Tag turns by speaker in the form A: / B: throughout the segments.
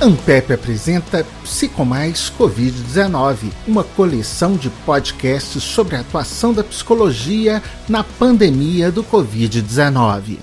A: Ampep apresenta Psicomais Covid-19, uma coleção de podcasts sobre a atuação da psicologia na pandemia do Covid-19.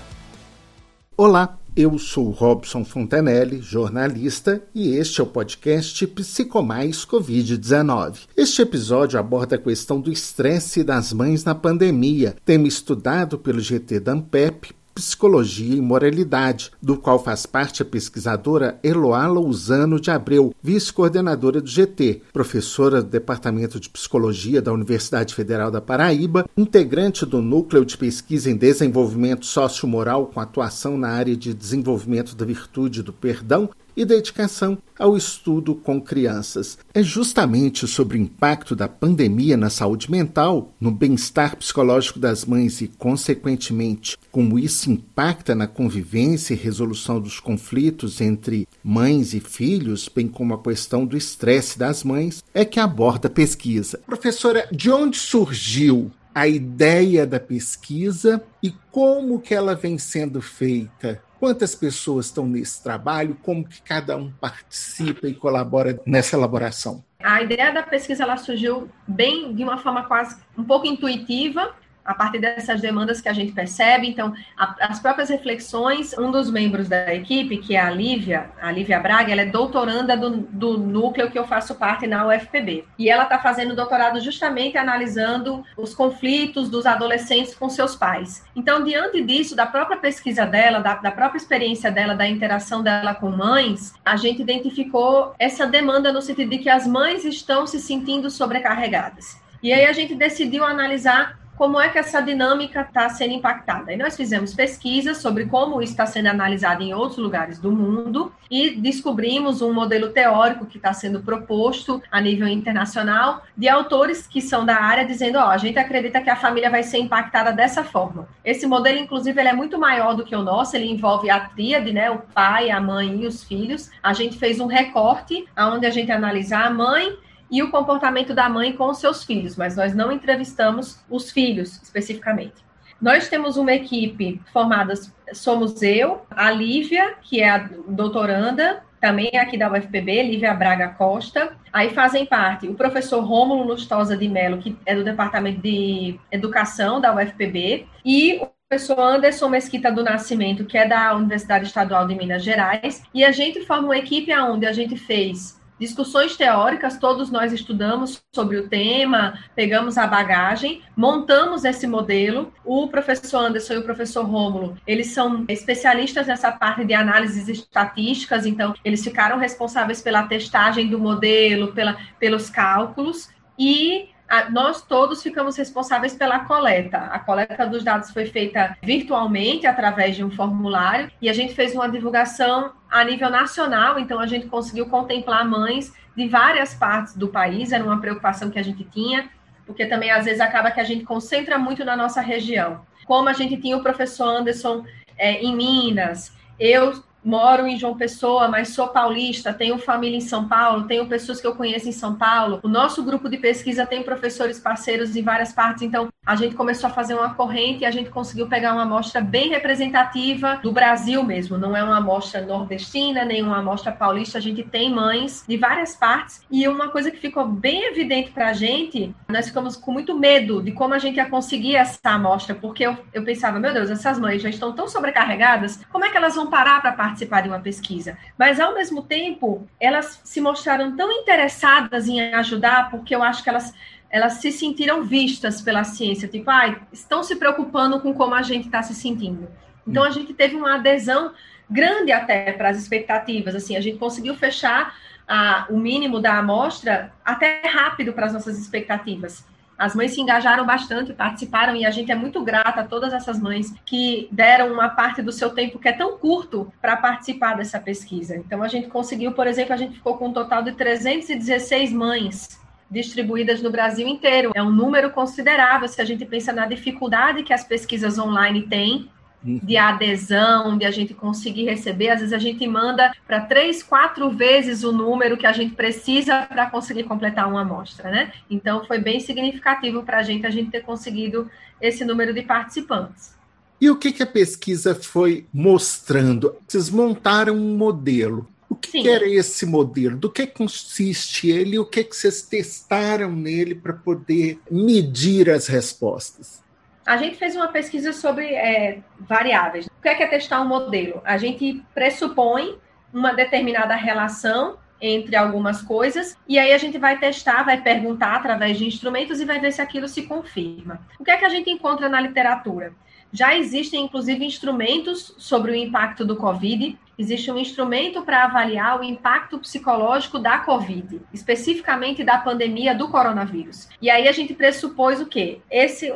A: Olá, eu sou Robson Fontanelli, jornalista, e este é o podcast Psicomais Covid-19. Este episódio aborda a questão do estresse das mães na pandemia, tema estudado pelo GT da Ampep Psicologia e Moralidade, do qual faz parte a pesquisadora Eloá Lousano de Abreu, vice-coordenadora do GT, professora do Departamento de Psicologia da Universidade Federal da Paraíba, integrante do Núcleo de Pesquisa em Desenvolvimento Sociomoral com atuação na área de desenvolvimento da virtude do perdão e dedicação ao estudo com crianças. É justamente sobre o impacto da pandemia na saúde mental, no bem-estar psicológico das mães e, consequentemente, como isso impacta na convivência e resolução dos conflitos entre mães e filhos, bem como a questão do estresse das mães, é que aborda a pesquisa. Professora, de onde surgiu a ideia da pesquisa e como que ela vem sendo feita? Quantas pessoas estão nesse trabalho? Como que cada um participa e colabora nessa elaboração?
B: A ideia da pesquisa ela surgiu bem de uma forma quase um pouco intuitiva a partir dessas demandas que a gente percebe. Então, a, as próprias reflexões, um dos membros da equipe, que é a Lívia, a Lívia Braga, ela é doutoranda do, do núcleo que eu faço parte na UFPB. E ela está fazendo doutorado justamente analisando os conflitos dos adolescentes com seus pais. Então, diante disso, da própria pesquisa dela, da, da própria experiência dela, da interação dela com mães, a gente identificou essa demanda no sentido de que as mães estão se sentindo sobrecarregadas. E aí a gente decidiu analisar como é que essa dinâmica está sendo impactada. E nós fizemos pesquisas sobre como isso está sendo analisado em outros lugares do mundo e descobrimos um modelo teórico que está sendo proposto a nível internacional de autores que são da área dizendo, ó, oh, a gente acredita que a família vai ser impactada dessa forma. Esse modelo, inclusive, ele é muito maior do que o nosso, ele envolve a tríade, né, o pai, a mãe e os filhos. A gente fez um recorte onde a gente analisa a mãe, e o comportamento da mãe com os seus filhos, mas nós não entrevistamos os filhos especificamente. Nós temos uma equipe formada, somos eu, a Lívia, que é a doutoranda, também é aqui da UFPB, Lívia Braga Costa. Aí fazem parte o professor Rômulo Lustosa de Mello, que é do Departamento de Educação da UFPB, e o professor Anderson Mesquita do Nascimento, que é da Universidade Estadual de Minas Gerais. E a gente forma uma equipe onde a gente fez discussões teóricas, todos nós estudamos sobre o tema, pegamos a bagagem, montamos esse modelo. O professor Anderson e o professor Rômulo, eles são especialistas nessa parte de análises estatísticas, então eles ficaram responsáveis pela testagem do modelo, pela, pelos cálculos, e nós todos ficamos responsáveis pela coleta. A coleta dos dados foi feita virtualmente através de um formulário e a gente fez uma divulgação a nível nacional, então a gente conseguiu contemplar mães de várias partes do país, era uma preocupação que a gente tinha, porque também às vezes acaba que a gente concentra muito na nossa região. Como a gente tinha o professor Anderson é, em Minas, eu moro em João Pessoa, mas sou paulista, tenho família em São Paulo, tenho pessoas que eu conheço em São Paulo. O nosso grupo de pesquisa tem professores parceiros em várias partes, então a gente começou a fazer uma corrente e a gente conseguiu pegar uma amostra bem representativa do Brasil mesmo. Não é uma amostra nordestina, nem uma amostra paulista, a gente tem mães de várias partes. E uma coisa que ficou bem evidente para a gente, nós ficamos com muito medo de como a gente ia conseguir essa amostra, porque eu, eu pensava, meu Deus, essas mães já estão tão sobrecarregadas, como é que elas vão parar para participar? de uma pesquisa. Mas, ao mesmo tempo, elas se mostraram tão interessadas em ajudar, porque eu acho que elas, elas se sentiram vistas pela ciência, tipo, ah, estão se preocupando com como a gente está se sentindo. Então, a gente teve uma adesão grande até para as expectativas, assim, a gente conseguiu fechar a, o mínimo da amostra até rápido para as nossas expectativas. As mães se engajaram bastante, participaram, e a gente é muito grata a todas essas mães que deram uma parte do seu tempo que é tão curto para participar dessa pesquisa. Então, a gente conseguiu, por exemplo, a gente ficou com um total de 316 mães distribuídas no Brasil inteiro. É um número considerável se a gente pensa na dificuldade que as pesquisas online têm de adesão, de a gente conseguir receber. Às vezes a gente manda para três, quatro vezes o número que a gente precisa para conseguir completar uma amostra, né? Então foi bem significativo para a gente a gente ter conseguido esse número de participantes.
A: E o que, que a pesquisa foi mostrando? Vocês montaram um modelo. O que, que era esse modelo? Do que consiste ele? O que, que vocês testaram nele para poder medir as respostas?
B: A gente fez uma pesquisa sobre é, variáveis. O que é, que é testar um modelo? A gente pressupõe uma determinada relação entre algumas coisas, e aí a gente vai testar, vai perguntar através de instrumentos e vai ver se aquilo se confirma. O que é que a gente encontra na literatura? Já existem, inclusive, instrumentos sobre o impacto do Covid. Existe um instrumento para avaliar o impacto psicológico da Covid, especificamente da pandemia do coronavírus. E aí a gente pressupôs o quê? Esse,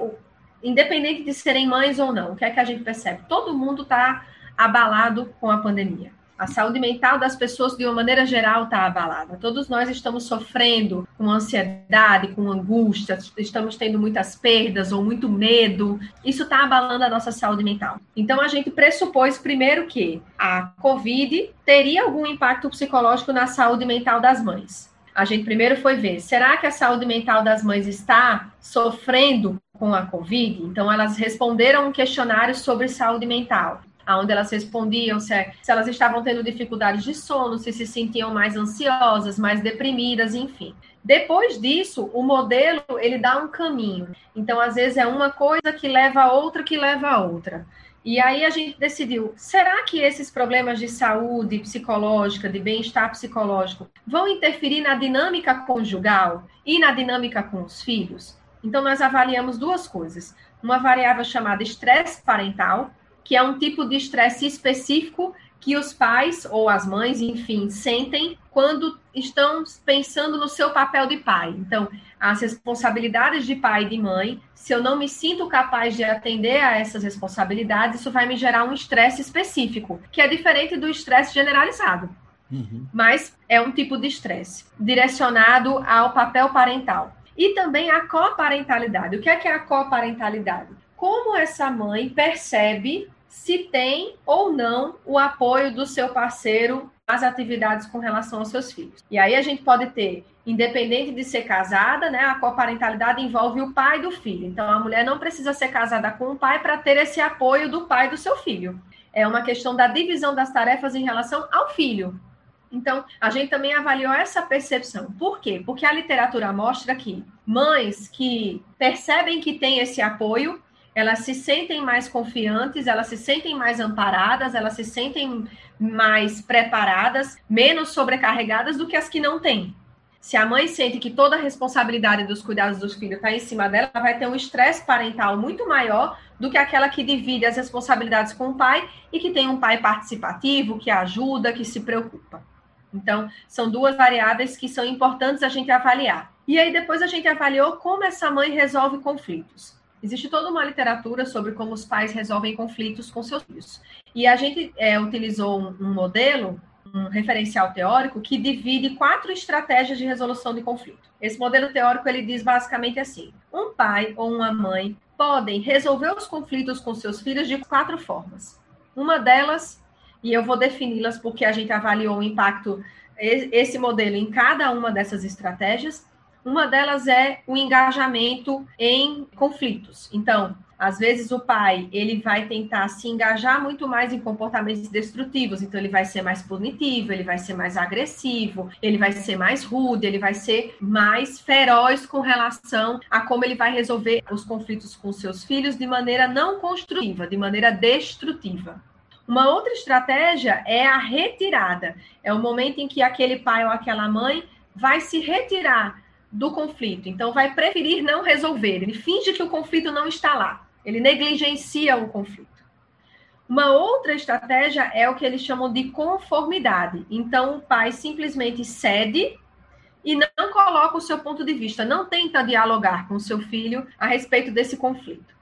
B: independente de serem mães ou não, o que é que a gente percebe? Todo mundo está abalado com a pandemia. A saúde mental das pessoas, de uma maneira geral, está abalada. Todos nós estamos sofrendo com ansiedade, com angústia, estamos tendo muitas perdas ou muito medo. Isso está abalando a nossa saúde mental. Então, a gente pressupôs primeiro que a Covid teria algum impacto psicológico na saúde mental das mães. A gente primeiro foi ver, será que a saúde mental das mães está sofrendo com a Covid? Então, elas responderam um questionário sobre saúde mental onde elas respondiam se, é, se elas estavam tendo dificuldades de sono, se se sentiam mais ansiosas, mais deprimidas, enfim. Depois disso, o modelo ele dá um caminho. Então, às vezes é uma coisa que leva a outra que leva a outra. E aí a gente decidiu, será que esses problemas de saúde psicológica, de bem-estar psicológico, vão interferir na dinâmica conjugal e na dinâmica com os filhos? Então nós avaliamos duas coisas. Uma variável chamada estresse parental, que é um tipo de estresse específico que os pais ou as mães, enfim, sentem quando estão pensando no seu papel de pai. Então, as responsabilidades de pai e de mãe, se eu não me sinto capaz de atender a essas responsabilidades, isso vai me gerar um estresse específico, que é diferente do estresse generalizado. Uhum. Mas é um tipo de estresse direcionado ao papel parental. E também a coparentalidade. O que é, que é a coparentalidade? Como essa mãe percebe se tem ou não o apoio do seu parceiro nas atividades com relação aos seus filhos. E aí a gente pode ter, independente de ser casada, né, a coparentalidade envolve o pai do filho. Então a mulher não precisa ser casada com o pai para ter esse apoio do pai do seu filho. É uma questão da divisão das tarefas em relação ao filho. Então, a gente também avaliou essa percepção. Por quê? Porque a literatura mostra que mães que percebem que têm esse apoio elas se sentem mais confiantes, elas se sentem mais amparadas, elas se sentem mais preparadas, menos sobrecarregadas do que as que não têm. Se a mãe sente que toda a responsabilidade dos cuidados dos filhos está em cima dela, ela vai ter um estresse parental muito maior do que aquela que divide as responsabilidades com o pai e que tem um pai participativo, que ajuda, que se preocupa. Então, são duas variáveis que são importantes a gente avaliar. E aí, depois a gente avaliou como essa mãe resolve conflitos. Existe toda uma literatura sobre como os pais resolvem conflitos com seus filhos. E a gente é, utilizou um, modelo, um referencial teórico, que divide quatro estratégias de resolução de conflito. Esse modelo teórico ele diz basicamente assim: um pai ou uma mãe podem resolver os conflitos com seus filhos de quatro formas. Uma delas, e eu vou defini-las porque a gente avaliou o impacto esse modelo em cada uma dessas estratégias, uma delas é o engajamento em conflitos. Então, às vezes o pai ele vai tentar se engajar muito mais em comportamentos destrutivos, então ele vai ser mais punitivo, ele vai ser mais agressivo, ele vai ser mais rude, ele vai ser mais feroz com relação a como ele vai resolver os conflitos com seus filhos de maneira não construtiva, de maneira destrutiva. Uma outra estratégia é a retirada. É o momento em que aquele pai ou aquela mãe vai se retirar do conflito. Então, vai preferir não resolver. Ele finge que o conflito não está lá. Ele negligencia o conflito. Uma outra estratégia é o que eles chamam de conformidade. Então, o pai simplesmente cede e não coloca o seu ponto de vista, não tenta dialogar com o seu filho a respeito desse conflito.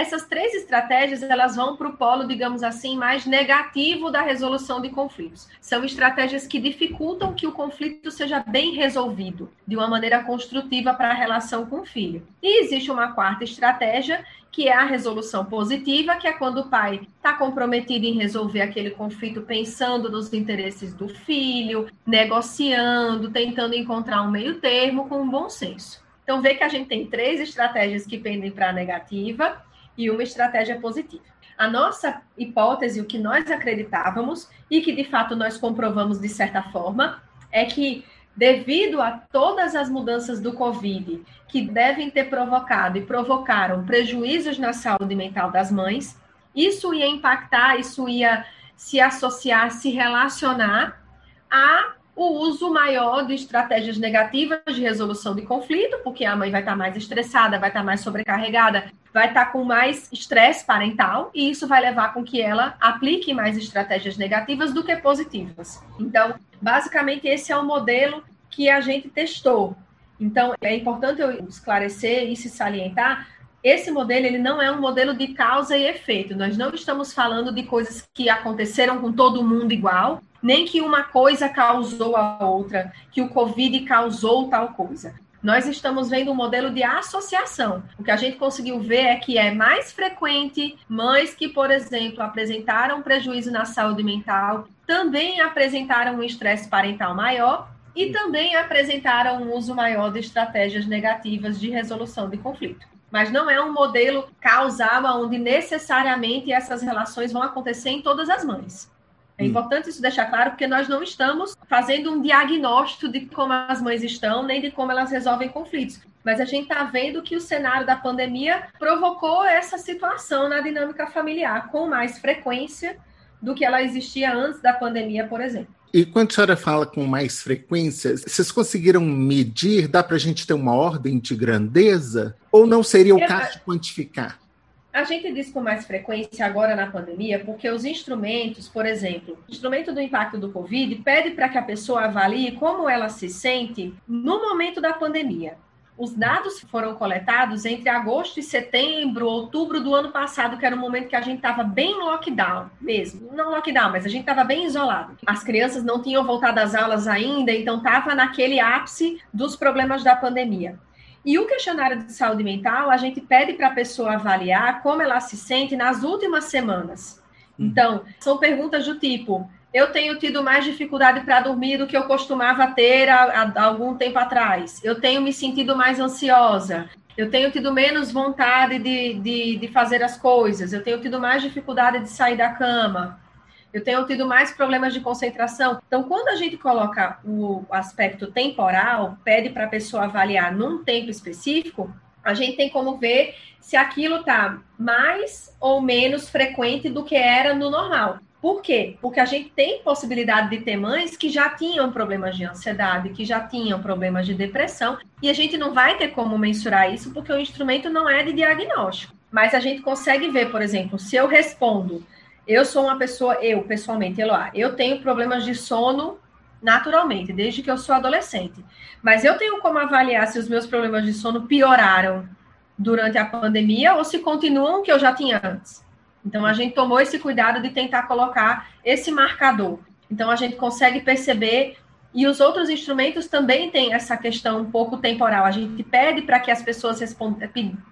B: Essas três estratégias elas vão para o polo, digamos assim, mais negativo da resolução de conflitos. São estratégias que dificultam que o conflito seja bem resolvido de uma maneira construtiva para a relação com o filho. E existe uma quarta estratégia, que é a resolução positiva, que é quando o pai está comprometido em resolver aquele conflito pensando nos interesses do filho, negociando, tentando encontrar um meio termo com um bom senso. Então, vê que a gente tem três estratégias que pendem para a negativa e uma estratégia positiva. A nossa hipótese, o que nós acreditávamos e que de fato nós comprovamos de certa forma, é que devido a todas as mudanças do Covid que devem ter provocado e provocaram prejuízos na saúde mental das mães, isso ia impactar, isso ia se associar, se relacionar a o uso maior de estratégias negativas de resolução de conflito, porque a mãe vai estar mais estressada, vai estar mais sobrecarregada, vai estar com mais estresse parental, e isso vai levar com que ela aplique mais estratégias negativas do que positivas. Então, basicamente, esse é o modelo que a gente testou. Então, é importante eu esclarecer e se salientar esse modelo ele não é um modelo de causa e efeito. Nós não estamos falando de coisas que aconteceram com todo mundo igual, nem que uma coisa causou a outra, que o Covid causou tal coisa. Nós estamos vendo um modelo de associação. O que a gente conseguiu ver é que é mais frequente mães que, por exemplo, apresentaram prejuízo na saúde mental, também apresentaram um estresse parental maior e também apresentaram um uso maior de estratégias negativas de resolução de conflito mas não é um modelo causal onde necessariamente essas relações vão acontecer em todas as mães. É hum. importante isso deixar claro, porque nós não estamos fazendo um diagnóstico de como as mães estão, nem de como elas resolvem conflitos. Mas a gente está vendo que o cenário da pandemia provocou essa situação na dinâmica familiar com mais frequência do que ela existia antes da pandemia, por exemplo.
A: E quando a senhora fala com mais frequência, vocês conseguiram medir? Dá para a gente ter uma ordem de grandeza? Ou não seria o caso de quantificar?
B: A gente diz com mais frequência agora na pandemia, porque os instrumentos, por exemplo, o instrumento do impacto do Covid pede para que a pessoa avalie como ela se sente no momento da pandemia. Os dados foram coletados entre agosto e setembro, outubro do ano passado, que era um momento que a gente estava bem lockdown mesmo. Não lockdown, mas a gente estava bem isolado. As crianças não tinham voltado às aulas ainda, então estava naquele ápice dos problemas da pandemia. E o questionário de saúde mental, a gente pede para a pessoa avaliar como ela se sente nas últimas semanas. Hum. Então, são perguntas do tipo: eu tenho tido mais dificuldade para dormir do que eu costumava ter há, há, algum tempo atrás. Eu tenho me sentido mais ansiosa. Eu tenho tido menos vontade de, de, de fazer as coisas. Eu tenho tido mais dificuldade de sair da cama. Eu tenho tido mais problemas de concentração. Então, quando a gente coloca o aspecto temporal, pede para a pessoa avaliar num tempo específico, a gente tem como ver se aquilo está mais ou menos frequente do que era no normal. Por quê? Porque a gente tem possibilidade de ter mães que já tinham problemas de ansiedade, que já tinham problemas de depressão, e a gente não vai ter como mensurar isso porque o instrumento não é de diagnóstico. Mas a gente consegue ver, por exemplo, se eu respondo, eu sou uma pessoa, eu pessoalmente, Eloá, eu tenho problemas de sono naturalmente, desde que eu sou adolescente. Mas eu tenho como avaliar se os meus problemas de sono pioraram durante a pandemia ou se continuam que eu já tinha antes. Então, a gente tomou esse cuidado de tentar colocar esse marcador. Então, a gente consegue perceber, e os outros instrumentos também têm essa questão um pouco temporal. A gente pede para que as pessoas respondam,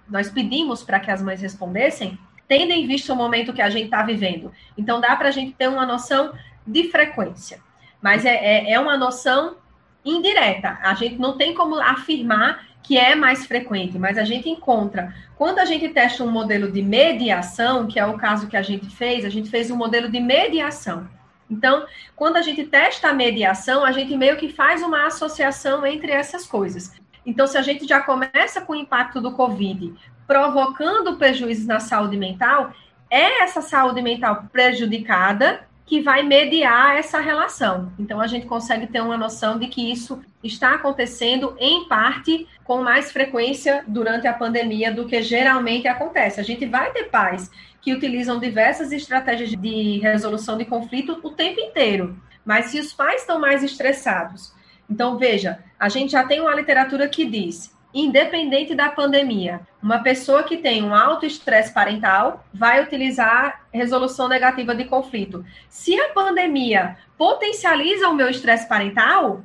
B: nós pedimos para que as mães respondessem, tendo em vista o momento que a gente está vivendo. Então, dá para a gente ter uma noção de frequência. Mas é, é, é uma noção indireta. A gente não tem como afirmar que é mais frequente, mas a gente encontra. Quando a gente testa um modelo de mediação, que é o caso que a gente fez, a gente fez um modelo de mediação. Então, quando a gente testa a mediação, a gente meio que faz uma associação entre essas coisas. Então, se a gente já começa com o impacto do Covid provocando prejuízos na saúde mental, é essa saúde mental prejudicada que vai mediar essa relação. Então, a gente consegue ter uma noção de que isso está acontecendo, em parte, com mais frequência durante a pandemia do que geralmente acontece. A gente vai ter pais que utilizam diversas estratégias de resolução de conflito o tempo inteiro, mas se os pais estão mais estressados. Então, veja, a gente já tem uma literatura que diz independente da pandemia, uma pessoa que tem um alto estresse parental vai utilizar resolução negativa de conflito. Se a pandemia potencializa o meu estresse parental,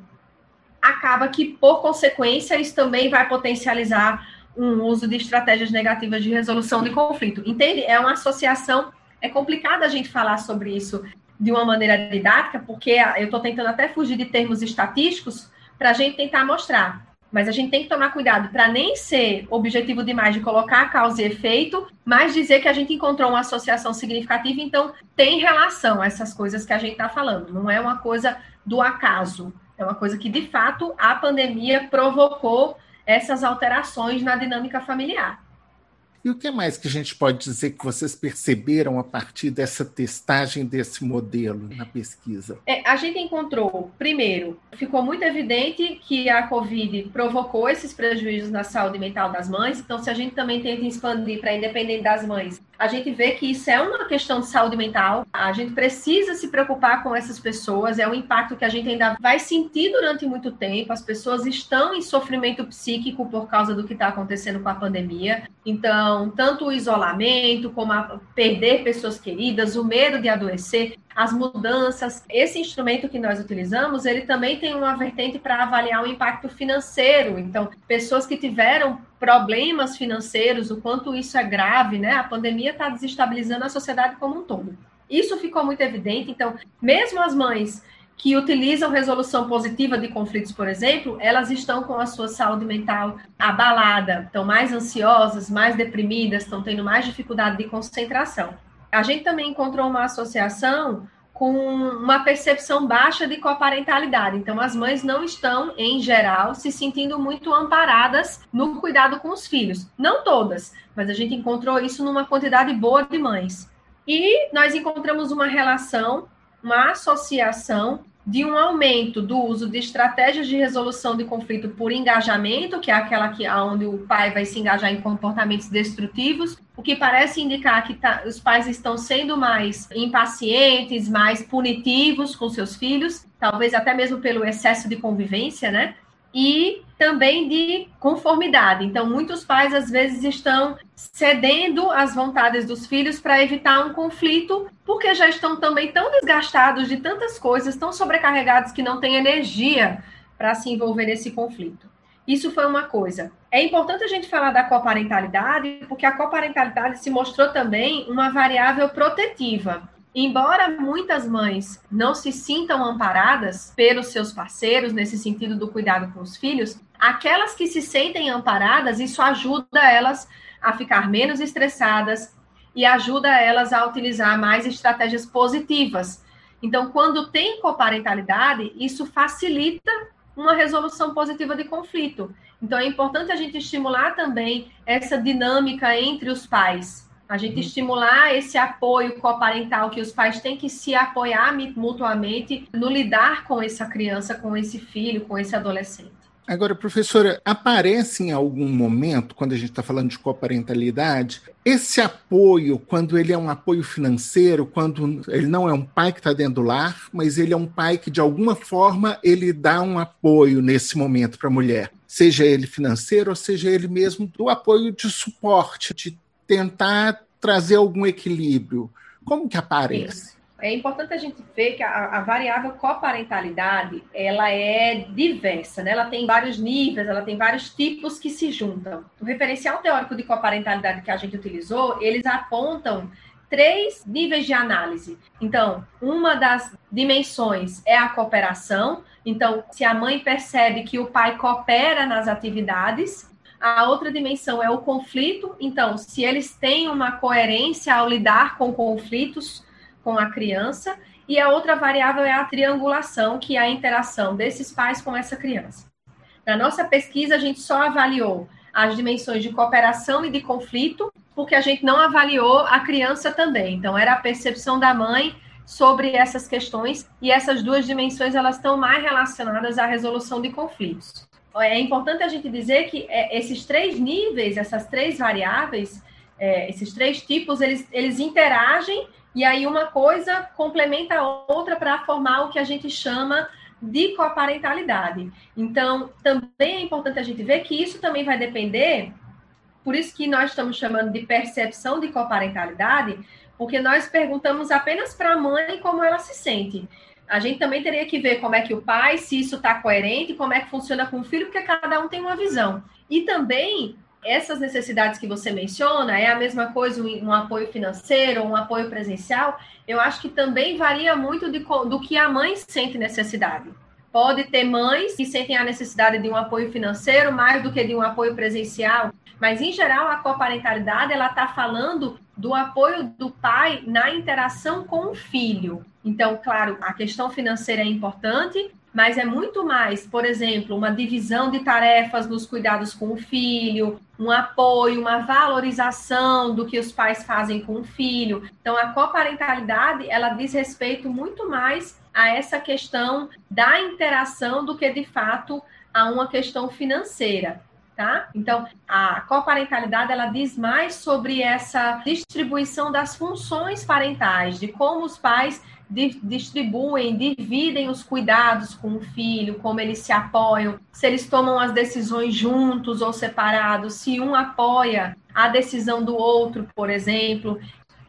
B: acaba que, por consequência, isso também vai potencializar um uso de estratégias negativas de resolução de conflito. Entende? É uma associação. É complicado a gente falar sobre isso de uma maneira didática, porque eu estou tentando até fugir de termos estatísticos para a gente tentar mostrar Mas a gente tem que tomar cuidado para nem ser objetivo demais de colocar causa e efeito, mas dizer que a gente encontrou uma associação significativa, então tem relação a essas coisas que a gente está falando. Não é uma coisa do acaso, é uma coisa que de fato a pandemia provocou essas alterações na dinâmica familiar.
A: E o que mais que a gente pode dizer que vocês perceberam a partir dessa testagem desse modelo na pesquisa?
B: É, a gente encontrou, primeiro, ficou muito evidente que a Covid provocou esses prejuízos na saúde mental das mães. Então, se a gente também tenta expandir para independente das mães, a gente vê que isso é uma questão de saúde mental. A gente precisa se preocupar com essas pessoas. É um impacto que a gente ainda vai sentir durante muito tempo. As pessoas estão em sofrimento psíquico por causa do que está acontecendo com a pandemia. Então, tanto o isolamento, como perder pessoas queridas, o medo de adoecer, as mudanças. Esse instrumento que nós utilizamos, ele também tem uma vertente para avaliar o impacto financeiro. Então, pessoas que tiveram problemas financeiros, o quanto isso é grave, né? A pandemia está desestabilizando a sociedade como um todo. Isso ficou muito evidente. Então, mesmo as mães que utilizam resolução positiva de conflitos, por exemplo, elas estão com a sua saúde mental abalada, estão mais ansiosas, mais deprimidas, estão tendo mais dificuldade de concentração. A gente também encontrou uma associação com uma percepção baixa de coparentalidade. Então, as mães não estão, em geral, se sentindo muito amparadas no cuidado com os filhos. Não todas, mas a gente encontrou isso numa quantidade boa de mães. E nós encontramos uma relação, uma associação de um aumento do uso de estratégias de resolução de conflito por engajamento, que é aquela que onde o pai vai se engajar em comportamentos destrutivos, o que parece indicar que tá, os pais estão sendo mais impacientes, mais punitivos com seus filhos, talvez até mesmo pelo excesso de convivência, né? E também de conformidade. Então, muitos pais às vezes estão cedendo às vontades dos filhos para evitar um conflito, porque já estão também tão desgastados de tantas coisas, tão sobrecarregados que não têm energia para se envolver nesse conflito. Isso foi uma coisa. É importante a gente falar da coparentalidade, porque a coparentalidade se mostrou também uma variável protetiva. Embora muitas mães não se sintam amparadas pelos seus parceiros nesse sentido do cuidado com os filhos, aquelas que se sentem amparadas, isso ajuda elas a ficar menos estressadas e ajuda elas a utilizar mais estratégias positivas. Então, quando tem coparentalidade, isso facilita uma resolução positiva de conflito. Então, é importante a gente estimular também essa dinâmica entre os pais a gente uhum. estimular esse apoio coparental que os pais têm que se apoiar mutuamente no lidar com essa criança, com esse filho, com esse adolescente.
A: Agora, professora, aparece em algum momento, quando a gente está falando de coparentalidade, esse apoio, quando ele é um apoio financeiro, quando ele não é um pai que está dentro do lar, mas ele é um pai que, de alguma forma, ele dá um apoio nesse momento para a mulher, seja ele financeiro ou seja ele mesmo do apoio de suporte, de tentar trazer algum equilíbrio. Como que aparece?
B: É importante a gente ver que a, a, variável coparentalidade ela é diversa, né? Ela tem vários níveis, ela tem vários tipos que se juntam. O referencial teórico de coparentalidade que a gente utilizou, eles apontam três níveis de análise. Então, uma das dimensões é a cooperação. Então, se a mãe percebe que o pai coopera nas atividades, a outra dimensão é o conflito. Então, se eles têm uma coerência ao lidar com conflitos com a criança, e a outra variável é a triangulação, que é a interação desses pais com essa criança. Na nossa pesquisa, a gente só avaliou as dimensões de cooperação e de conflito, porque a gente não avaliou a criança também. Então, era a percepção da mãe sobre essas questões, e essas duas dimensões elas estão mais relacionadas à resolução de conflitos é importante a gente dizer que é, esses três níveis, essas três variáveis, é, esses três tipos, eles, eles interagem e aí uma coisa complementa a outra para formar o que a gente chama de coparentalidade. Então, também é importante a gente ver que isso também vai depender, por isso que nós estamos chamando de percepção de coparentalidade, porque nós perguntamos apenas para a mãe como ela se sente a gente também teria que ver como é que o pai, se isso está coerente, como é que funciona com o filho, porque cada um tem uma visão. E também essas necessidades que você menciona, é a mesma coisa um, apoio financeiro, um apoio presencial, eu acho que também varia muito de, do que a mãe sente necessidade. Pode ter mães que sentem a necessidade de um apoio financeiro mais do que de um apoio presencial, mas em geral a coparentalidade ela está falando do apoio do pai na interação com o filho. Então, claro, a questão financeira é importante, mas é muito mais, por exemplo, uma divisão de tarefas nos cuidados com o filho, um apoio, uma valorização do que os pais fazem com o filho. Então, a coparentalidade, ela diz respeito muito mais a essa questão da interação do que, de fato, a uma questão financeira. Tá? Então, a coparentalidade ela diz mais sobre essa distribuição das funções parentais, de como os pais distribuem, dividem os cuidados com o filho, como eles se apoiam, se eles tomam as decisões juntos ou separados, se um apoia a decisão do outro, por exemplo.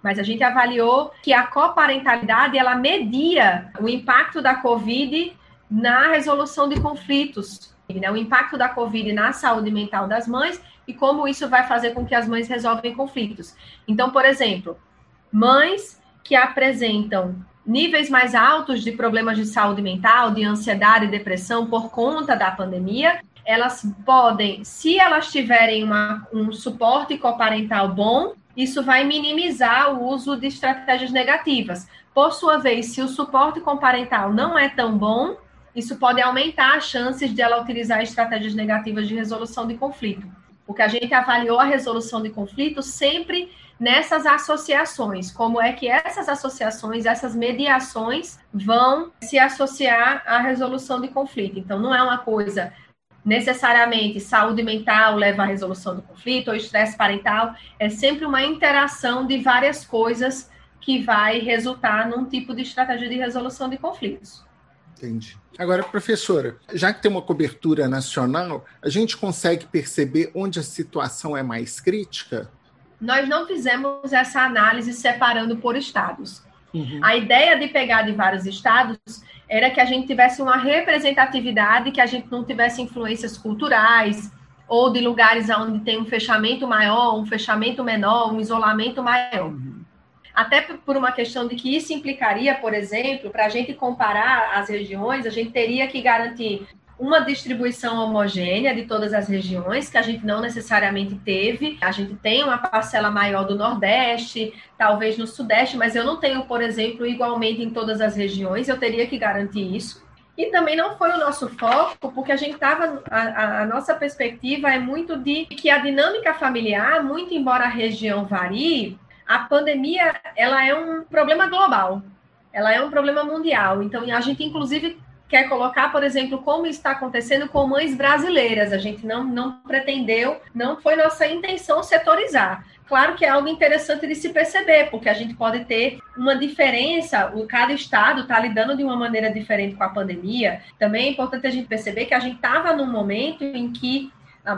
B: Mas a gente avaliou que a coparentalidade ela media o impacto da Covid na resolução de conflitos, né? o impacto da Covid na saúde mental das mães e como isso vai fazer com que as mães resolvem conflitos. Então, por exemplo, mães que apresentam níveis mais altos de problemas de saúde mental, de ansiedade e depressão por conta da pandemia, elas podem, se elas tiverem uma, um suporte coparental bom, isso vai minimizar o uso de estratégias negativas. Por sua vez, se o suporte coparental não é tão bom, isso pode aumentar as chances de ela utilizar estratégias negativas de resolução de conflito. Porque a gente avaliou a resolução de conflito sempre nessas associações, como é que essas associações, essas mediações vão se associar à resolução de conflito. Então, não é uma coisa necessariamente saúde mental leva à resolução do conflito ou estresse parental, é sempre uma interação de várias coisas que vai resultar num tipo de estratégia de resolução de conflitos.
A: Entendi. Agora, professora, já que tem uma cobertura nacional, a gente consegue perceber onde a situação é mais crítica?
B: nós não fizemos essa análise separando por estados. Uhum. A ideia de pegar de vários estados era que a gente tivesse uma representatividade, que a gente não tivesse influências culturais ou de lugares onde tem um fechamento maior, um fechamento menor, um isolamento maior. Uhum. Até por uma questão de que isso implicaria, por exemplo, para a gente comparar as regiões, a gente teria que garantir uma distribuição homogênea de todas as regiões, que a gente não necessariamente teve. A gente tem uma parcela maior do Nordeste, talvez no Sudeste, mas eu não tenho, por exemplo, igualmente em todas as regiões, eu teria que garantir isso. E também não foi o nosso foco, porque a gente estava. A, a, nossa perspectiva é muito de que a dinâmica familiar, muito embora a região varie, a pandemia ela é um problema global, ela é um problema mundial. Então, a gente, inclusive, quer colocar, por exemplo, como está acontecendo com mães brasileiras. A gente não, não pretendeu, não foi nossa intenção setorizar. Claro que é algo interessante de se perceber, porque a gente pode ter uma diferença, o cada estado está lidando de uma maneira diferente com a pandemia. Também é importante a gente perceber que a gente estava num momento em que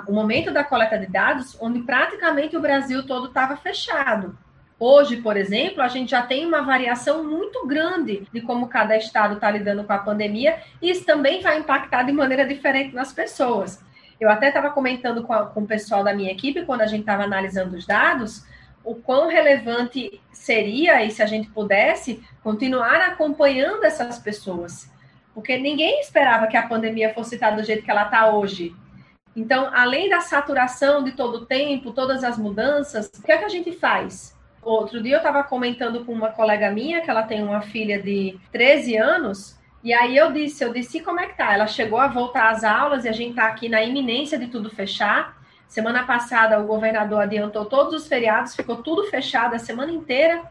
B: o momento da coleta de dados, onde praticamente o Brasil todo estava fechado. Hoje, por exemplo, a gente já tem uma variação muito grande de como cada estado está lidando com a pandemia, e isso também vai impactar de maneira diferente nas pessoas. Eu até estava comentando com, a, com o pessoal da minha equipe, quando a gente estava analisando os dados, o quão relevante seria, e se a gente pudesse, continuar acompanhando essas pessoas. Porque ninguém esperava que a pandemia fosse estar do jeito que ela está hoje. Então, além da saturação de todo o tempo, todas as mudanças, o que é que a gente faz? Outro dia eu estava comentando com uma colega minha, que ela tem uma filha de 13 anos, e aí eu disse, eu disse, como é que tá? Ela chegou a voltar às aulas e a gente está aqui na iminência de tudo fechar. Semana passada o governador adiantou todos os feriados, ficou tudo fechado a semana inteira.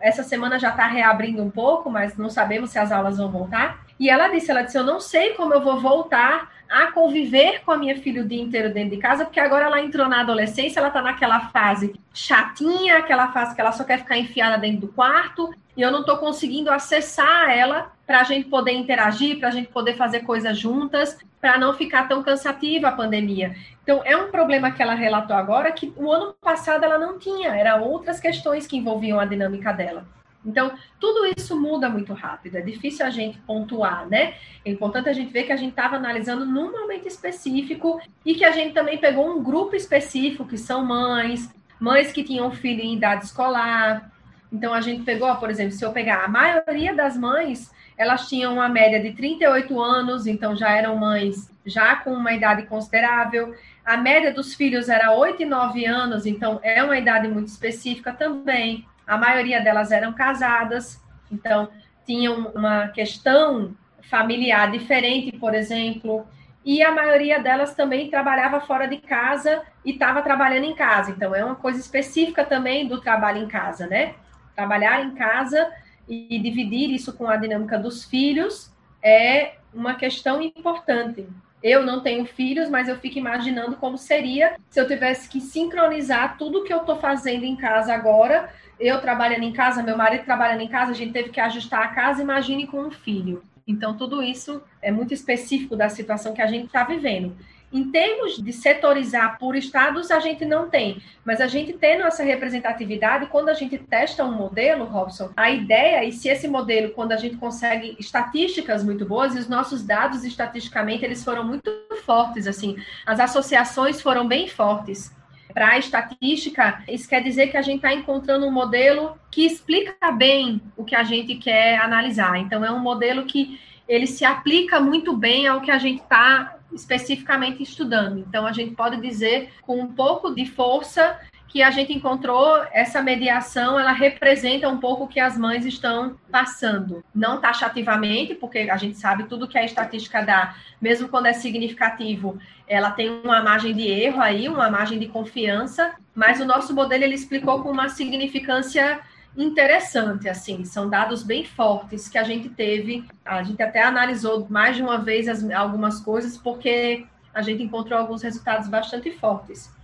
B: Essa semana já está reabrindo um pouco, mas não sabemos se as aulas vão voltar. E ela disse, ela disse, eu não sei como eu vou voltar a conviver com a minha filha o dia inteiro dentro de casa, porque agora ela entrou na adolescência, ela tá naquela fase chatinha, aquela fase que ela só quer ficar enfiada dentro do quarto, e eu não tô conseguindo acessar ela para a gente poder interagir, para a gente poder fazer coisas juntas, para não ficar tão cansativa a pandemia. Então, é um problema que ela relatou agora que o ano passado ela não tinha, eram outras questões que envolviam a dinâmica dela. Então, tudo isso muda muito rápido, é difícil a gente pontuar, né? É importante a gente ver que a gente estava analisando num momento específico e que a gente também pegou um grupo específico, que são mães, mães que tinham filho em idade escolar, Então a gente pegou, por exemplo, se eu pegar a maioria das mães, elas tinham uma média de 38 anos, então já eram mães já com uma idade considerável. A média dos filhos era 8 e 9 anos, então é uma idade muito específica também. A maioria delas eram casadas, então tinham uma questão familiar diferente, por exemplo e a maioria delas também trabalhava fora de casa e estava trabalhando em casa. Então, é uma coisa específica também do trabalho em casa, né? Trabalhar em casa e dividir isso com a dinâmica dos filhos é uma questão importante. Eu não tenho filhos, mas eu fico imaginando como seria se eu tivesse que sincronizar tudo que eu estou fazendo em casa agora. Eu trabalhando em casa, meu marido trabalhando em casa, a gente teve que ajustar a casa, imagine com um filho. Então, tudo isso é muito específico da situação que a gente está vivendo. Em termos de setorizar por estados, a gente não tem, mas a gente tendo essa representatividade, quando a gente testa um modelo, Robson, a ideia, e se esse modelo, quando a gente consegue estatísticas muito boas, e os nossos dados estatisticamente, eles foram muito fortes, assim, as associações foram bem fortes para a estatística, isso quer dizer que a gente está encontrando um modelo que explica bem o que a gente quer analisar. Então, é um modelo que ele se aplica muito bem ao que a gente está especificamente estudando. Então, a gente pode dizer com um pouco de força que a gente encontrou essa mediação, ela representa um pouco o que as mães estão passando. Não taxativamente, porque a gente sabe tudo que a estatística dá, mesmo quando é significativo, ela tem uma margem de erro aí, uma margem de confiança, mas o nosso modelo ele explicou com uma significância interessante, assim, são dados bem fortes que a gente teve, a gente até analisou mais de uma vez as, algumas coisas, porque a gente encontrou alguns resultados bastante fortes.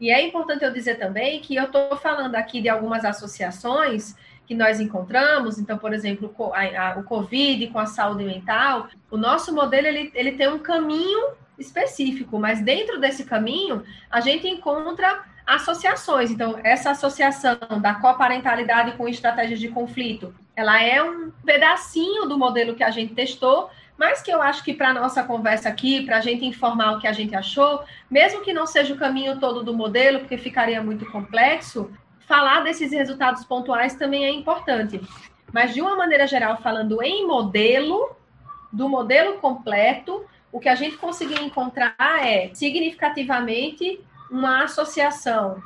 B: E é importante eu dizer também que eu estou falando aqui de algumas associações que nós encontramos, então, por exemplo, o COVID com a saúde mental, o nosso modelo ele, ele tem um caminho específico, mas dentro desse caminho a gente encontra associações. Então, essa associação da coparentalidade com estratégias de conflito, ela é um pedacinho do modelo que a gente testou, mas que eu acho que para a nossa conversa aqui, para a gente informar o que a gente achou, mesmo que não seja o caminho todo do modelo, porque ficaria muito complexo, falar desses resultados pontuais também é importante. Mas, de uma maneira geral, falando em modelo, do modelo completo, o que a gente conseguiu encontrar é significativamente uma associação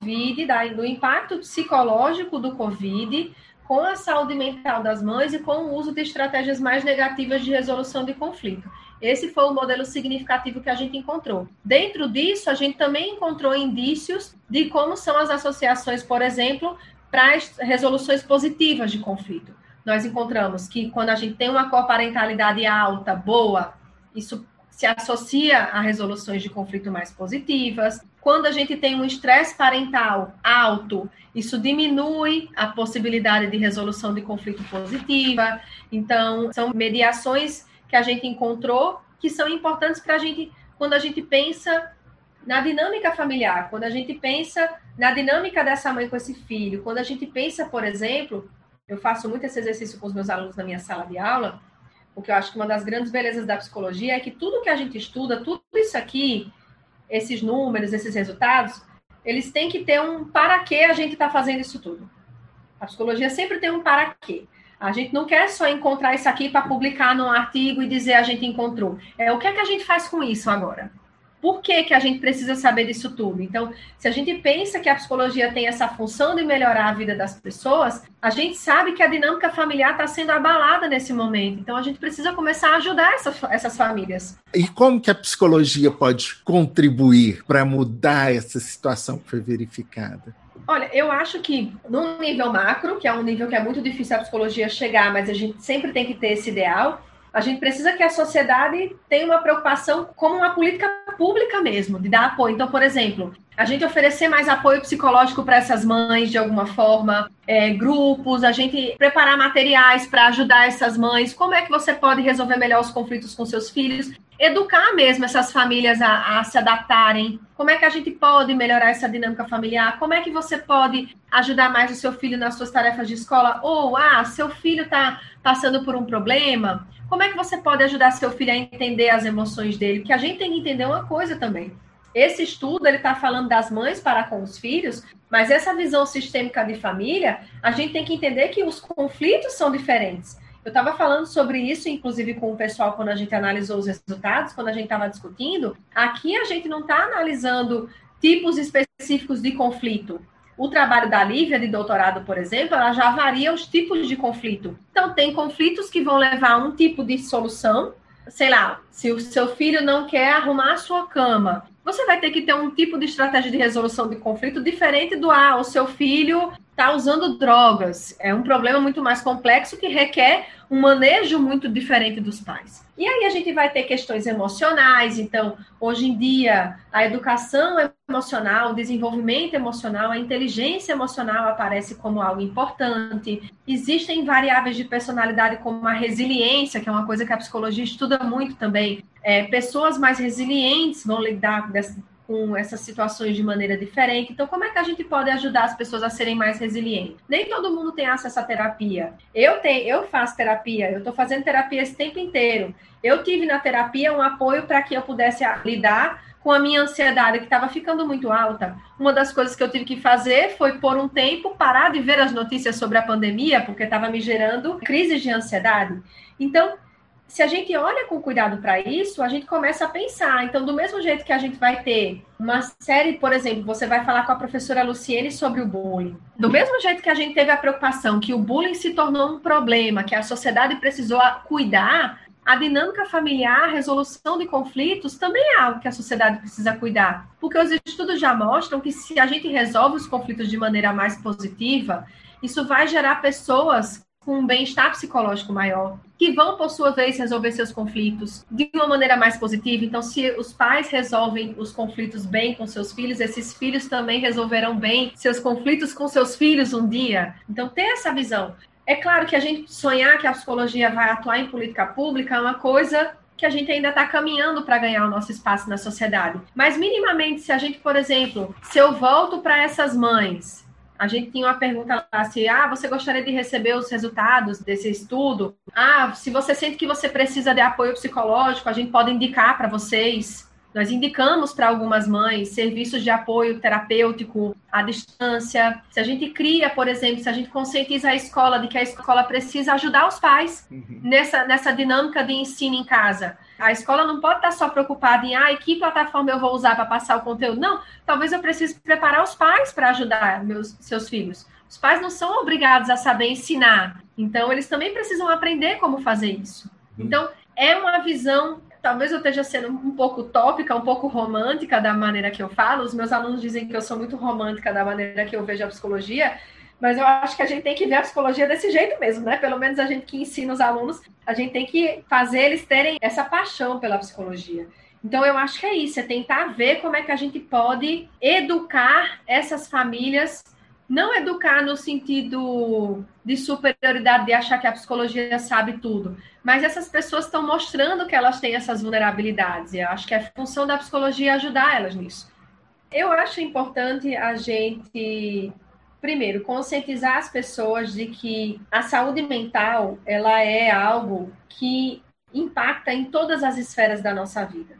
B: do impacto psicológico do Covid com a saúde mental das mães e com o uso de estratégias mais negativas de resolução de conflito. Esse foi o modelo significativo que a gente encontrou. Dentro disso, a gente também encontrou indícios de como são as associações, por exemplo, para resoluções positivas de conflito. Nós encontramos que quando a gente tem uma coparentalidade alta, boa, isso se associa a resoluções de conflito mais positivas. Quando a gente tem um estresse parental alto, isso diminui a possibilidade de resolução de conflito positiva. Então, são mediações que a gente encontrou que são importantes para a gente, quando a gente pensa na dinâmica familiar, quando a gente pensa na dinâmica dessa mãe com esse filho, quando a gente pensa, por exemplo, eu faço muito esse exercício com os meus alunos na minha sala de aula, porque eu acho que uma das grandes belezas da psicologia é que tudo que a gente estuda, tudo isso aqui, esses números, esses resultados, eles têm que ter um para que a gente está fazendo isso tudo. A psicologia sempre tem um para quê. A gente não quer só encontrar isso aqui para publicar num artigo e dizer a gente encontrou. É o que é que a gente faz com isso agora? Por que, que a gente precisa saber disso tudo? Então, se a gente pensa que a psicologia tem essa função de melhorar a vida das pessoas, a gente sabe que a dinâmica familiar está sendo abalada nesse momento. Então, a gente precisa começar a ajudar essas, essas famílias.
A: E como que a psicologia pode contribuir para mudar essa situação que foi verificada?
B: Olha, eu acho que num nível macro, que é um nível que é muito difícil a psicologia chegar, mas a gente sempre tem que ter esse ideal, a gente precisa que a sociedade tenha uma preocupação como uma política pública mesmo, de dar apoio. Então, por exemplo, a gente oferecer mais apoio psicológico para essas mães de alguma forma, é, grupos, a gente preparar materiais para ajudar essas mães. Como é que você pode resolver melhor os conflitos com seus filhos? Educar mesmo essas famílias a, a se adaptarem. Como é que a gente pode melhorar essa dinâmica familiar? Como é que você pode ajudar mais o seu filho nas suas tarefas de escola? Ou, ah, seu filho está passando por um problema como é que você pode ajudar seu filho a entender as emoções dele? Porque a gente tem que entender uma coisa também. esse estudo ele está falando das mães para com os filhos, mas essa visão sistêmica de família, a gente tem que entender que os conflitos são diferentes. Eu estava falando sobre isso, inclusive, com o pessoal quando a gente analisou os resultados, quando a gente estava discutindo. Aqui a gente não está analisando tipos específicos de conflito. O trabalho da Lívia, de doutorado, por exemplo, ela já varia os tipos de conflito. Então, tem conflitos que vão levar a um tipo de solução. Sei lá, se o seu filho não quer arrumar a sua cama, você vai ter que ter um tipo de estratégia de resolução de conflito diferente do ah, o seu filho está usando drogas. É um problema muito mais complexo que requer um manejo muito diferente dos pais. E aí a gente vai ter questões emocionais. Então, hoje em dia, a educação emocional, o desenvolvimento emocional, a inteligência emocional aparece como algo importante. Existem variáveis de personalidade como a resiliência, que é uma coisa que a psicologia estuda muito também. É, pessoas mais resilientes vão lidar dessa, com essas situações de maneira diferente. Então, como é que a gente pode ajudar as pessoas a serem mais resilientes? Nem todo mundo tem acesso à terapia. Eu tenho, eu faço terapia, eu estou fazendo terapia esse tempo inteiro. Eu tive na terapia um apoio para que eu pudesse lidar com a minha ansiedade que estava ficando muito alta. Uma das coisas que eu tive que fazer foi por um tempo parar de ver as notícias sobre a pandemia, porque estava me gerando crises de ansiedade. Então, se a gente olha com cuidado para isso, a gente começa a pensar. Então, do mesmo jeito que a gente vai ter uma série, por exemplo, você vai falar com a professora Luciene sobre o bullying. Do mesmo jeito que a gente teve a preocupação que o bullying se tornou um problema, que a sociedade precisou cuidar, a dinâmica familiar, a resolução de conflitos também é algo que a sociedade precisa cuidar. Porque os estudos já mostram que se a gente resolve os conflitos de maneira mais positiva, isso vai gerar pessoas com um bem-estar psicológico maior, que vão, por sua vez, resolver seus conflitos de uma maneira mais positiva. Então, se os pais resolvem os conflitos bem com seus filhos, esses filhos também resolverão bem seus conflitos com seus filhos um dia. Então, ter essa visão. É claro que a gente sonhar que a psicologia vai atuar em política pública é uma coisa que a gente ainda está caminhando para ganhar o nosso espaço na sociedade. Mas, minimamente, se a gente, por exemplo, se eu volto para essas mães a gente tinha uma pergunta lá se, ah, você gostaria de receber os resultados desse estudo? Ah, se você sente que você precisa de apoio psicológico, a gente pode indicar para vocês. Nós indicamos para algumas mães serviços de apoio terapêutico à distância. Se a gente cria, por exemplo, se a gente conscientiza a escola de que a escola precisa ajudar os pais uhum. nessa, nessa dinâmica de ensino em casa. A escola não pode estar só preocupada em, ah, que plataforma eu vou usar para passar o conteúdo. Não, talvez eu precise preparar os pais para ajudar meus seus filhos. Os pais não são obrigados a saber ensinar. Então, eles também precisam aprender como fazer isso. Uhum. Então, é uma visão talvez eu esteja sendo um pouco tópica, um pouco romântica da maneira que eu falo. Os meus alunos dizem que eu sou muito romântica da maneira que eu vejo a psicologia, mas eu acho que a gente tem que ver a psicologia desse jeito mesmo, né? Pelo menos a gente que ensina os alunos, a gente tem que fazer eles terem essa paixão pela psicologia. Então, eu acho que é isso, é tentar ver como é que a gente pode educar essas famílias não educar no sentido de superioridade, de achar que a psicologia sabe tudo, mas essas pessoas estão mostrando que elas têm essas vulnerabilidades, e eu acho que é função da psicologia ajudar elas nisso. Eu acho importante a gente, primeiro, conscientizar as pessoas de que a saúde mental, ela é algo que impacta em todas as esferas da nossa vida.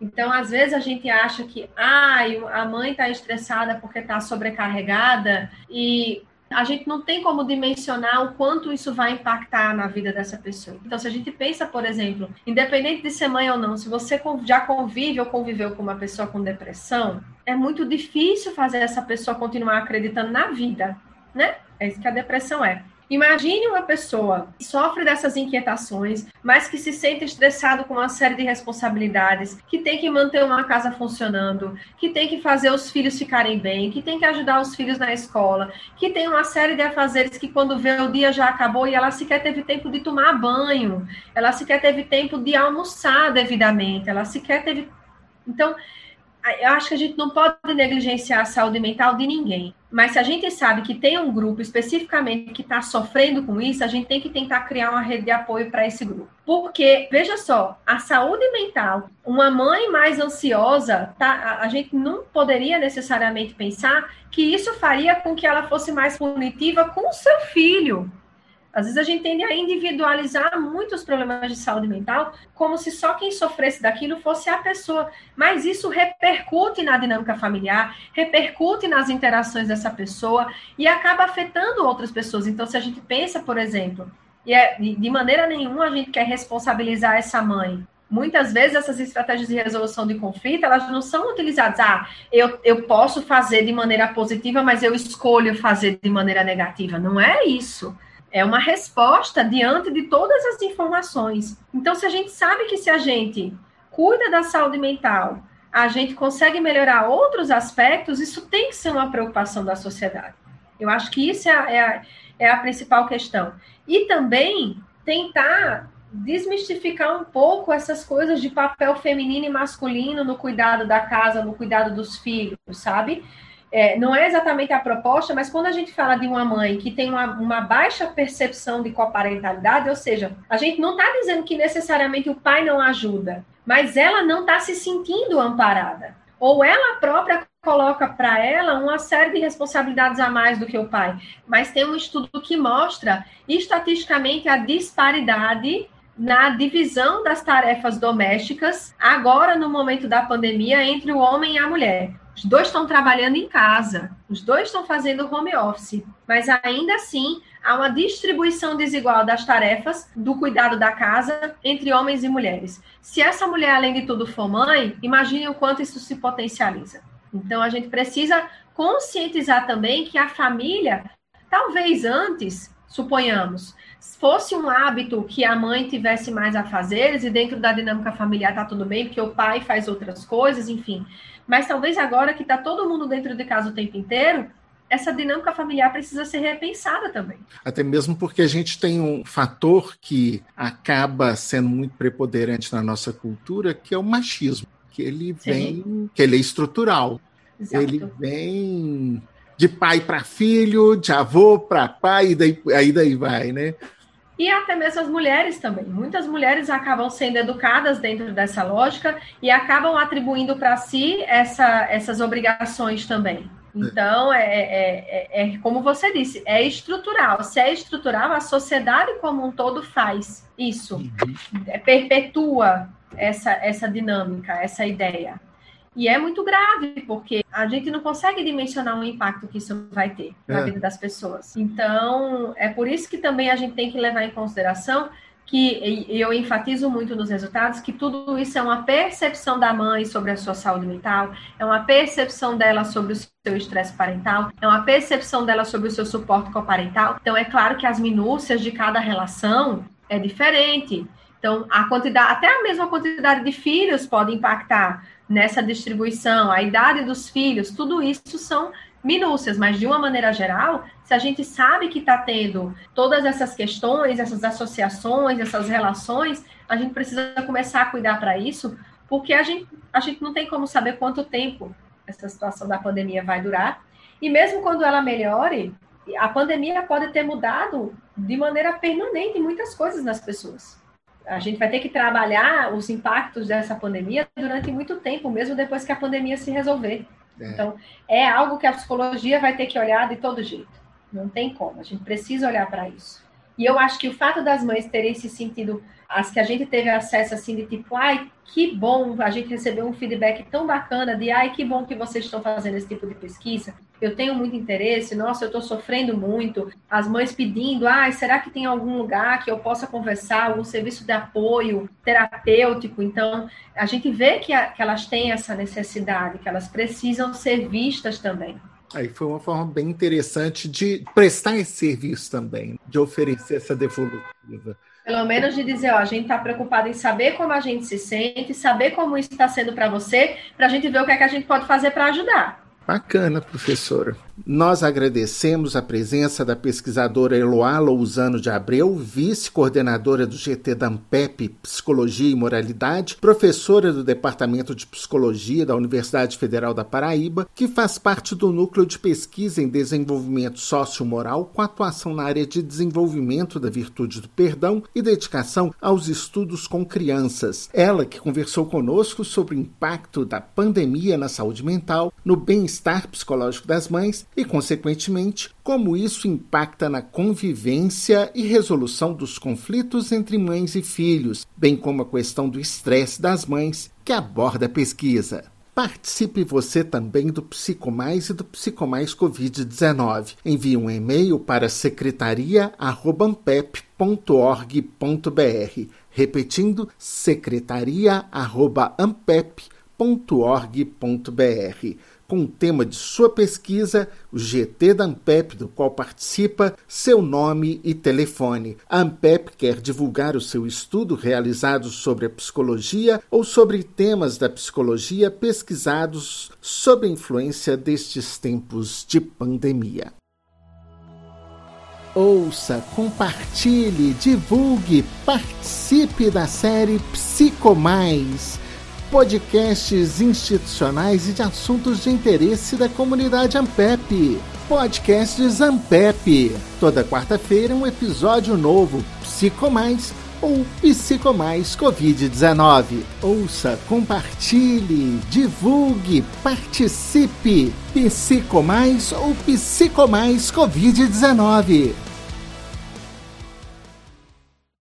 B: Então, às vezes a gente acha que ah, a mãe está estressada porque está sobrecarregada e a gente não tem como dimensionar o quanto isso vai impactar na vida dessa pessoa. Então, se a gente pensa, por exemplo, independente de ser mãe ou não, se você já convive ou conviveu com uma pessoa com depressão, é muito difícil fazer essa pessoa continuar acreditando na vida, né? É isso que a depressão é. Imagine uma pessoa que sofre dessas inquietações, mas que se sente estressado com uma série de responsabilidades, que tem que manter uma casa funcionando, que tem que fazer os filhos ficarem bem, que tem que ajudar os filhos na escola, que tem uma série de afazeres que quando vê o dia já acabou e ela sequer teve tempo de tomar banho, ela sequer teve tempo de almoçar devidamente, ela sequer teve. Então, eu acho que a gente não pode negligenciar a saúde mental de ninguém. Mas se a gente sabe que tem um grupo especificamente que está sofrendo com isso, a gente tem que tentar criar uma rede de apoio para esse grupo. Porque, veja só, a saúde mental, uma mãe mais ansiosa, tá, a gente não poderia necessariamente pensar que isso faria com que ela fosse mais punitiva com o seu filho. Às vezes a gente tende a individualizar muitos problemas de saúde mental, como se só quem sofresse daquilo fosse a pessoa. Mas isso repercute na dinâmica familiar, repercute nas interações dessa pessoa e acaba afetando outras pessoas. Então, se a gente pensa, por exemplo, e é, de maneira nenhuma a gente quer responsabilizar essa mãe muitas vezes essas estratégias de resolução de conflito, elas não são utilizadas, ah, eu, eu posso fazer de maneira positiva, mas eu escolho fazer de maneira negativa. Não é isso. É uma resposta diante de todas as informações. Então, se a gente sabe que se a gente cuida da saúde mental, a gente consegue melhorar outros aspectos, isso tem que ser uma preocupação da sociedade. Eu acho que isso é a, é a, é a principal questão. E também tentar desmistificar um pouco essas coisas de papel feminino e masculino no cuidado da casa, no cuidado dos filhos, sabe? É, não é exatamente a proposta, mas quando a gente fala de uma mãe que tem uma, uma baixa percepção de coparentalidade, ou seja, a gente não está dizendo que necessariamente o pai não ajuda, mas ela não está se sentindo amparada. Ou ela própria coloca para ela uma série de responsabilidades a mais do que o pai. Mas tem um estudo que mostra estatisticamente a disparidade na divisão das tarefas domésticas, agora no momento da pandemia, entre o homem e a mulher. Os dois estão trabalhando em casa, os dois estão fazendo home office, mas ainda assim há uma distribuição desigual das tarefas do cuidado da casa entre homens e mulheres. Se essa mulher, além de tudo, for mãe, imagine o quanto isso se potencializa. Então, a gente precisa conscientizar também que a família, talvez antes, suponhamos, fosse um hábito que a mãe tivesse mais a fazer, e dentro da dinâmica familiar tá tudo bem, porque o pai faz outras coisas, enfim. Mas talvez agora que tá todo mundo dentro de casa o tempo inteiro, essa dinâmica familiar precisa ser repensada também.
A: Até mesmo porque a gente tem um fator que acaba sendo muito preponderante na nossa cultura, que é o machismo, que ele vem, Sim. que ele é estrutural. Exato. Ele vem de pai para filho, de avô para pai, e daí, aí daí vai, né?
B: E até mesmo as mulheres também. Muitas mulheres acabam sendo educadas dentro dessa lógica e acabam atribuindo para si essa, essas obrigações também. Então, é, é, é, é, como você disse, é estrutural. Se é estrutural, a sociedade como um todo faz isso, uhum. É, perpetua essa, essa dinâmica, essa ideia. E é muito grave, porque a gente não consegue dimensionar o impacto que isso vai ter na é. vida das pessoas. Então, é por isso que também a gente tem que levar em consideração que eu enfatizo muito nos resultados que tudo isso é uma percepção da mãe sobre a sua saúde mental, é uma percepção dela sobre o seu estresse parental, é uma percepção dela sobre o seu suporte coparental. Então, é claro que as minúcias de cada relação é diferente. Então, a quantidade, até a mesma quantidade de filhos pode impactar nessa distribuição, a idade dos filhos, tudo isso são minúcias, mas de uma maneira geral, se a gente sabe que está tendo todas essas questões, essas associações, essas relações, a gente precisa começar a cuidar para isso, porque a gente, a gente não tem como saber quanto tempo essa situação da pandemia vai durar. E mesmo quando ela melhore, a pandemia pode ter mudado de maneira permanente muitas coisas nas pessoas a gente vai ter que trabalhar os impactos dessa pandemia durante muito tempo, mesmo depois que a pandemia se resolver. É. Então, é algo que a psicologia vai ter que olhar de todo jeito. Não tem como, a gente precisa olhar para isso. E eu acho que o fato das mães terem esse sentido, as que a gente teve acesso assim de tipo, ai, que bom, a gente recebeu um feedback tão bacana de, ai, que bom que vocês estão fazendo esse tipo de pesquisa. Eu tenho muito interesse, nossa, eu estou sofrendo muito. As mães pedindo, ai, será que tem algum lugar que eu possa conversar, algum serviço de apoio terapêutico? Então, a gente vê que, a, que elas têm essa necessidade, que elas precisam ser vistas também.
A: Aí foi uma forma bem interessante de prestar esse serviço também, de oferecer essa devolutiva.
B: Pelo menos de dizer, ó, a gente está preocupado em saber como a gente se sente, saber como isso está sendo para você, para a gente ver o que é que a gente pode fazer para ajudar.
A: Bacana, professora. Nós agradecemos a presença da pesquisadora Eloá Lousano de Abreu, vice-coordenadora do GT da Ampep Psicologia e Moralidade, professora do Departamento de Psicologia da Universidade Federal da Paraíba, que faz parte do Núcleo de Pesquisa em Desenvolvimento Sociomoral com atuação na área de desenvolvimento da virtude do perdão e dedicação aos estudos com crianças. Ela que conversou conosco sobre o impacto da pandemia na saúde mental, no bem-estar psicológico das mães e, consequentemente, como isso impacta na convivência e resolução dos conflitos entre mães e filhos, bem como a questão do estresse das mães, que aborda a pesquisa. Participe você também do Psicomais e do Psicomais Covid-19. Envie um e-mail para secretaria@ampep.org.br, repetindo secretaria@ampep.org.br com o tema de sua pesquisa, o GT da Ampep, do qual participa, seu nome e telefone. A Ampep quer divulgar o seu estudo realizado sobre a psicologia ou sobre temas da psicologia pesquisados sob a influência destes tempos de pandemia. Ouça, compartilhe, divulgue, participe da série Psicomais podcasts institucionais e de assuntos de interesse da comunidade Ampep. Podcasts Ampep. Toda quarta-feira um episódio novo, Psicomais ou Psicomais Covid-19. Ouça, compartilhe, divulgue, participe. Psicomais ou Psicomais Covid-19.